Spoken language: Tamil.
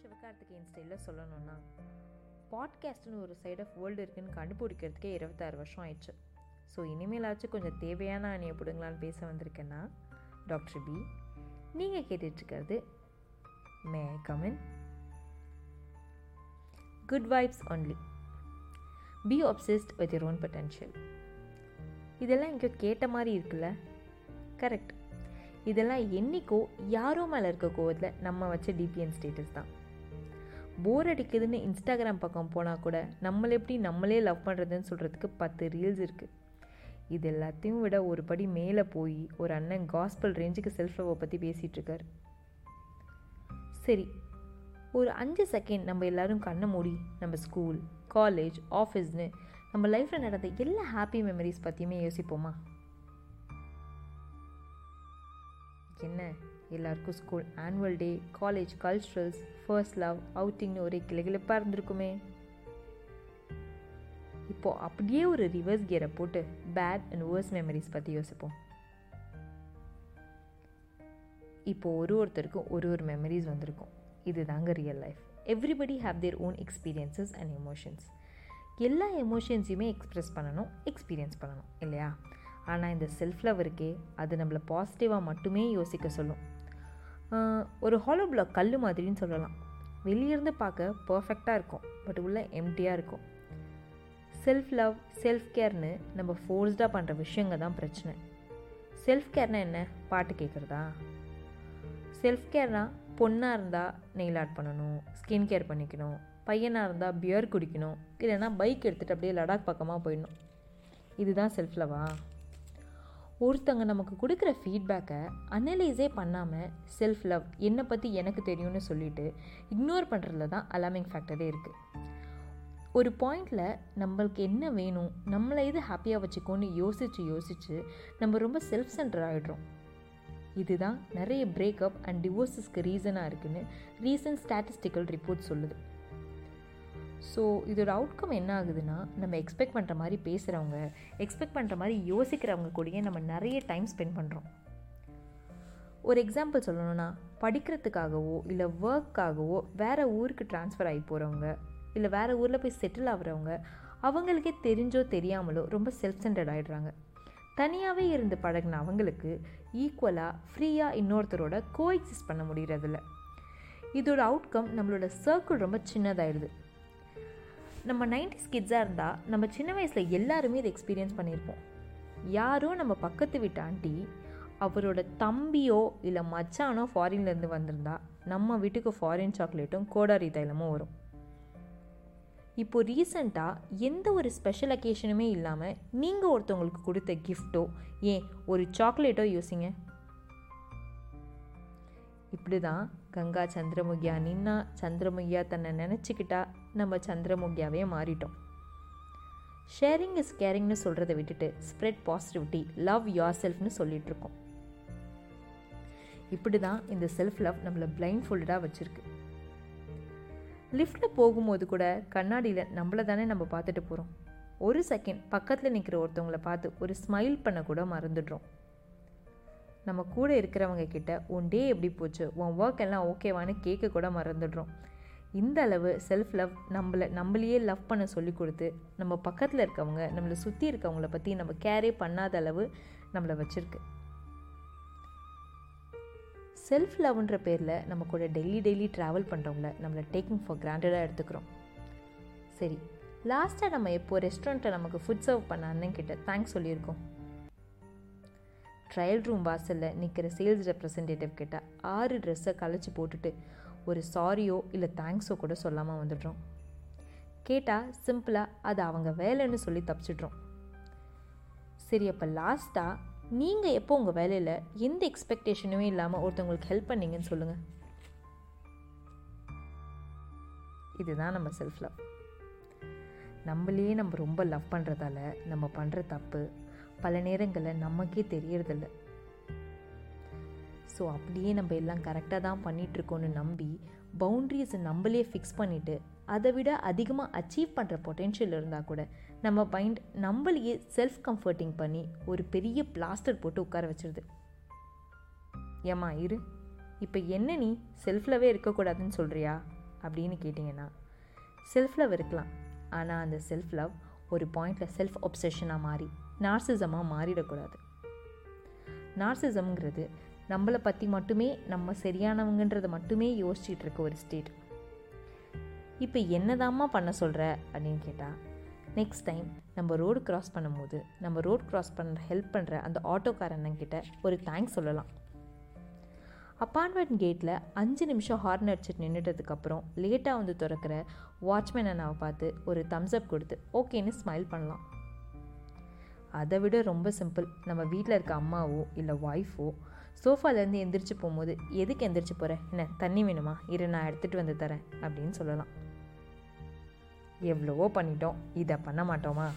சிவகார்த்திகேயன் ஸ்டைலில் சொல்லணும்னா பாட்காஸ்ட்னு ஒரு சைட் ஆஃப் வேர்ல்டு இருக்குன்னு கண்டுபிடிக்கிறதுக்கே இருபத்தாறு வருஷம் ஆயிடுச்சு. ஸோ இனிமேலாச்சும் கொஞ்சம் தேவையான அணியை பிடுங்களான்னு பேச வந்திருக்கேன்னா டாக்டர் பி நீங்கள் கேட்டுட்ருக்கிறது may come in good vibes only be obsessed with your own potential. இதெல்லாம் எங்கேயோ கேட்ட மாதிரி இருக்குல்ல? கரெக்ட் இதெல்லாம் என்னைக்கோ யாரோ மேலே இருக்க கோவத்தில் நம்ம வச்ச டிபிஎன் ஸ்டேட்டஸ் தான். போர் அடிக்குதுன்னு இன்ஸ்டாகிராம் பக்கம் போனால் கூட நம்மளை எப்படி நம்மளே லவ் பண்ணுறதுன்னு சொல்கிறதுக்கு பத்து ரீல்ஸ் இருக்குது இது எல்லாத்தையும் விட ஒரு படி மேலே போய் ஒரு அண்ணன் காஸ்பல் ரேஞ்சுக்கு செல்ஃப் லவ்வை பற்றி பேசிகிட்ருக்கார் சரி ஒரு அஞ்சு செகண்ட் நம்ம எல்லோரும் கண்ணை மூடி நம்ம ஸ்கூல் காலேஜ் ஆஃபீஸ்னு நம்ம லைஃப்பில் நடந்த எல்லா ஹாப்பி மெமரிஸ் பற்றியுமே யோசிப்போமா? என்ன? எல்லாருக்கும் school annual day college culturals first love அவுட்டிங்னு ஒரே கிளகிழப்பாக இருந்திருக்குமே. இப்போ அப்படியே ஒரு ரிவர்ஸ் கியரை போட்டு பேட் அண்ட் வேர்ஸ் மெமரிஸ் பற்றி யோசிப்போம். இப்போ ஒரு ஒருத்தருக்கும் ஒரு ஒரு மெமரிஸ் வந்திருக்கும். இது தாங்க real life everybody have their own experiences and emotions எல்லா எமோஷன்ஸையுமே எக்ஸ்ப்ரெஸ் பண்ணணும் எக்ஸ்பீரியன்ஸ் பண்ணணும் இல்லையா? ஆனால் இந்த செல்ஃப் லவ் இருக்கே அது நம்மளை பாசிட்டிவாக மட்டுமே யோசிக்க சொல்லும். ஒரு ஹாலோ பிளாக் கல் மாதிரின்னு சொல்லலாம். வெளியிருந்து பார்க்க பர்ஃபெக்டாக இருக்கும் பட் உள்ளே எம்டியாக இருக்கும். செல்ஃப் லவ் செல்ஃப் கேர்னு நம்ம ஃபோர்ஸ்டாக பண்ணுற விஷயங்க தான் பிரச்சனை. செல்ஃப் கேர்னா என்ன? பாட்டு கேட்குறதா செல்ஃப் கேர்னா பொண்ணாக இருந்தால் நெயில் ஆர்ட் பண்ணணும் ஸ்கின் கேர் பண்ணிக்கணும் பையனாக இருந்தால் பியர் குடிக்கணும் இல்லைன்னா பைக் எடுத்துகிட்டு அப்படியே லடாக் பக்கமாக போயிடணும். இதுதான் செல்ஃப் லவ்வா ஒருத்தங்க நமக்கு கொடுக்குற ஃபீட்பேக்கை அனலைஸே பண்ணாமல் செல்ஃப் லவ் என்னை பற்றி எனக்கு தெரியும்னு சொல்லிட்டு இக்னோர் பண்ணுறதுல தான் அலாமிங் ஃபேக்டரே இருக்குது ஒரு பாயிண்டில் நம்மளுக்கு என்ன வேணும் நம்மளை இது ஹாப்பியாக வச்சுக்கோன்னு யோசித்து யோசித்து நம்ம ரொம்ப செல்ஃப் சென்டர் ஆகிடுறோம் இதுதான் நிறைய பிரேக்கப் அண்ட் டிவோர்ஸஸ்க்கு ரீசனாக இருக்குன்னு ரீசன்ட் ஸ்டாட்டிஸ்டிக்கல் ரிப்போர்ட் சொல்லுது. ஸோ இதோட அவுட்கம் என்ன ஆகுதுன்னா நம்ம எக்ஸ்பெக்ட் பண்ணுற மாதிரி பேசுகிறவங்க எக்ஸ்பெக்ட் பண்ணுற மாதிரி யோசிக்கிறவங்க கூடயே நம்ம நிறைய டைம் ஸ்பெண்ட் பண்ணுறோம் ஒரு எக்ஸாம்பிள் சொல்லணும்னா படிக்கிறதுக்காகவோ இல்லை ஒர்க்காகவோ வேறு ஊருக்கு ட்ரான்ஸ்ஃபர் ஆகி போகிறவங்க இல்லை வேறு ஊரில் போய் செட்டில் ஆகுறவங்க அவங்களுக்கே தெரிஞ்சோ தெரியாமலோ ரொம்ப செல்ஃப் சென்டர்ட் ஆகிடுறாங்க தனியாகவே இருந்து பழகின அவங்களுக்கு ஈக்குவலாக ஃப்ரீயாக இன்னொருத்தரோட கோஎக்ஸிஸ்ட் பண்ண முடியறதில்ல. இதோட அவுட்கம் நம்மளோட சர்க்கிள் ரொம்ப சின்னதாயிடுது. நம்ம நைன்டிஸ் கிட்ஸாக இருந்தால் நம்ம சின்ன வயசில் எல்லாருமே இதை எக்ஸ்பீரியன்ஸ் பண்ணியிருப்போம். யாரோ நம்ம பக்கத்து வீட்டு ஆண்டி அவரோட தம்பியோ இல்லை மச்சானோ ஃபாரின்லேருந்து வந்திருந்தா நம்ம வீட்டுக்கு ஃபாரின் சாக்லேட்டும் கோடாரி தைலமும் வரும். இப்போ ரீசண்டாக எந்த ஒரு ஸ்பெஷல் அக்கேஷனுமே இல்லாமல் நீங்கள் ஒருத்தவங்களுக்கு கொடுத்த கிஃப்ட்டோ ஏன் ஒரு சாக்லேட்டோ யோசிங்க. இப்படி தான் கங்கா சந்திரமுகியா நின்னா சந்திரமுகியா தன்னை நினச்சிக்கிட்டா நம்ம சந்திரமுகியாவே மாறிட்டோம். ஷேரிங் இஸ் கேரிங்னு சொல்கிறத விட்டுட்டு ஸ்ப்ரெட் பாசிட்டிவிட்டி லவ் யோர் செல்ஃப்னு சொல்லிகிட்ருக்கோம் இப்படி தான் இந்த செல்ஃப் லவ் நம்மளை பிளைண்ட் ஃபோல்டாக வச்சுருக்கு லிஃப்ட்டில் போகும்போது கூட கண்ணாடியில் நம்மளை தானே நம்ம பார்த்துட்டு போகிறோம் ஒரு செகண்ட் பக்கத்தில் நிற்கிற ஒருத்தவங்கள பார்த்து ஒரு ஸ்மைல் பண்ண கூட மறந்துடுறோம். நம்ம கூட இருக்கிறவங்க கிட்ட உன் டே எப்படி போச்சு? உன் ஒர்க் எல்லாம் ஓகேவான்னு கேட்க கூட மறந்துடுறோம். இந்த அளவு செல்ஃப் லவ் நம்மளை நம்மளையே லவ் பண்ண சொல்லி கொடுத்து நம்ம பக்கத்தில் இருக்கவங்க நம்மளை சுற்றி இருக்கவங்கள பற்றி நம்ம கேரே பண்ணாத அளவு நம்மளை வச்சுருக்கு. செல்ஃப் லவ்ன்ற பேரில் நம்ம கூட டெய்லி டெய்லி ட்ராவல் பண்ணுறவங்கள நம்மளை டேக்கிங் ஃபார் கிராண்டடாக எடுத்துக்கிறோம். சரி லாஸ்ட்டாக நம்ம எப்போது ரெஸ்டாரண்ட்டில் நமக்கு ஃபுட் சர்வ் பண்ண அண்ணன் கிட்ட தேங்க்ஸ் சொல்லியிருக்கோம். ட்ரையல் ரூம் வாசலில் நிற்கிற சேல்ஸ் ரெப்ரசன்டேட்டிவ் கிட்ட ஆறு ட்ரெஸ்ஸை கலைச்சி போட்டுட்டு ஒரு சாரியோ இல்லை தேங்க்ஸோ கூட சொல்லாமல் வந்துடுறோம். கேட்டால் சிம்பிளாக அது அவங்க வேலைன்னு சொல்லி தப்பிச்சிட்றோம். சரி அப்போ லாஸ்ட்டாக நீங்கள் எப்போ உங்கள் வேலையில் எந்த எக்ஸ்பெக்டேஷனுமே இல்லாமல் ஒருத்தவங்களுக்கு ஹெல்ப் பண்ணீங்கன்னு சொல்லுங்கள் இதுதான் நம்ம செல்ஃப் லவ் நம்மளையே நம்ம ரொம்ப லவ் பண்ணுறதால நம்ம பண்ணுற தப்பு பல நேரங்களில் நமக்கே தெரியறதில்ல. ஸோ அப்படியே நம்ம எல்லாம் கரெக்டாக தான் பண்ணிகிட்ருக்கோன்னு நம்பி பவுண்ட்ரிஸை நம்மளே ஃபிக்ஸ் பண்ணிவிட்டு அதை விட அதிகமாக அச்சீவ் பண்ணுற பொட்டென்ஷியல் இருந்தால் கூட நம்ம மைண்ட் நம்மளையே செல்ஃப் கம்ஃபர்ட்டிங் பண்ணி ஒரு பெரிய பிளாஸ்டர் போட்டு உட்கார வச்சிருது. ஏம்மா இரு. இப்போ என்ன நீ செல்ஃப்லவே இருக்கக்கூடாதுன்னு சொல்கிறியா அப்படின்னு கேட்டிங்கன்னா செல்ஃப் லவ் இருக்கலாம். ஆனால் அந்த செல்ஃப் லவ் ஒரு பாயிண்டில் செல்ஃப் ஒப்சஷனாக மாறி. நார்சிசமாக மாறிடக்கூடாது. நார்சிசம்ங்கிறது நம்மளை பற்றி மட்டுமே நம்ம சரியானவங்கன்றதை மட்டுமே யோசிச்சுட்டு இருக்க ஒரு ஸ்டேட். இப்போ என்னதாம்மா பண்ண சொல்கிற அப்படின்னு கேட்டால் நெக்ஸ்ட் டைம் நம்ம ரோடு கிராஸ் பண்ணும்போது நம்ம ரோடு கிராஸ் பண்ணுற ஹெல்ப் பண்ணுற அந்த ஆட்டோக்காரண்ணங்கிட்ட ஒரு தேங்க்ஸ் சொல்லலாம். அப்பார்ட்மெண்ட் கேட்டில் அஞ்சு நிமிஷம் ஹார்ன் அடிச்சுட்டு நின்றுட்டதுக்கப்புறம் லேட்டாக வந்து திறக்கிற வாட்ச்மேன் அண்ணாவை பார்த்து ஒரு தம்ஸ்அப் கொடுத்து ஓகேன்னு ஸ்மைல் பண்ணலாம். அதை விட ரொம்ப சிம்பிள் நம்ம வீட்டில் இருக்க அம்மாவோ இல்லை ஒய்ஃபோ சோஃபாலேருந்து எந்திரிச்சு போகும்போது எதுக்கு எந்திரிச்சு போகிற என்ன தண்ணி வேணுமா? இரு நான் எடுத்துகிட்டு வந்து தரேன். அப்படின்னு சொல்லலாம். எவ்வளவோ பண்ணிட்டோம். இதை பண்ண மாட்டோமா?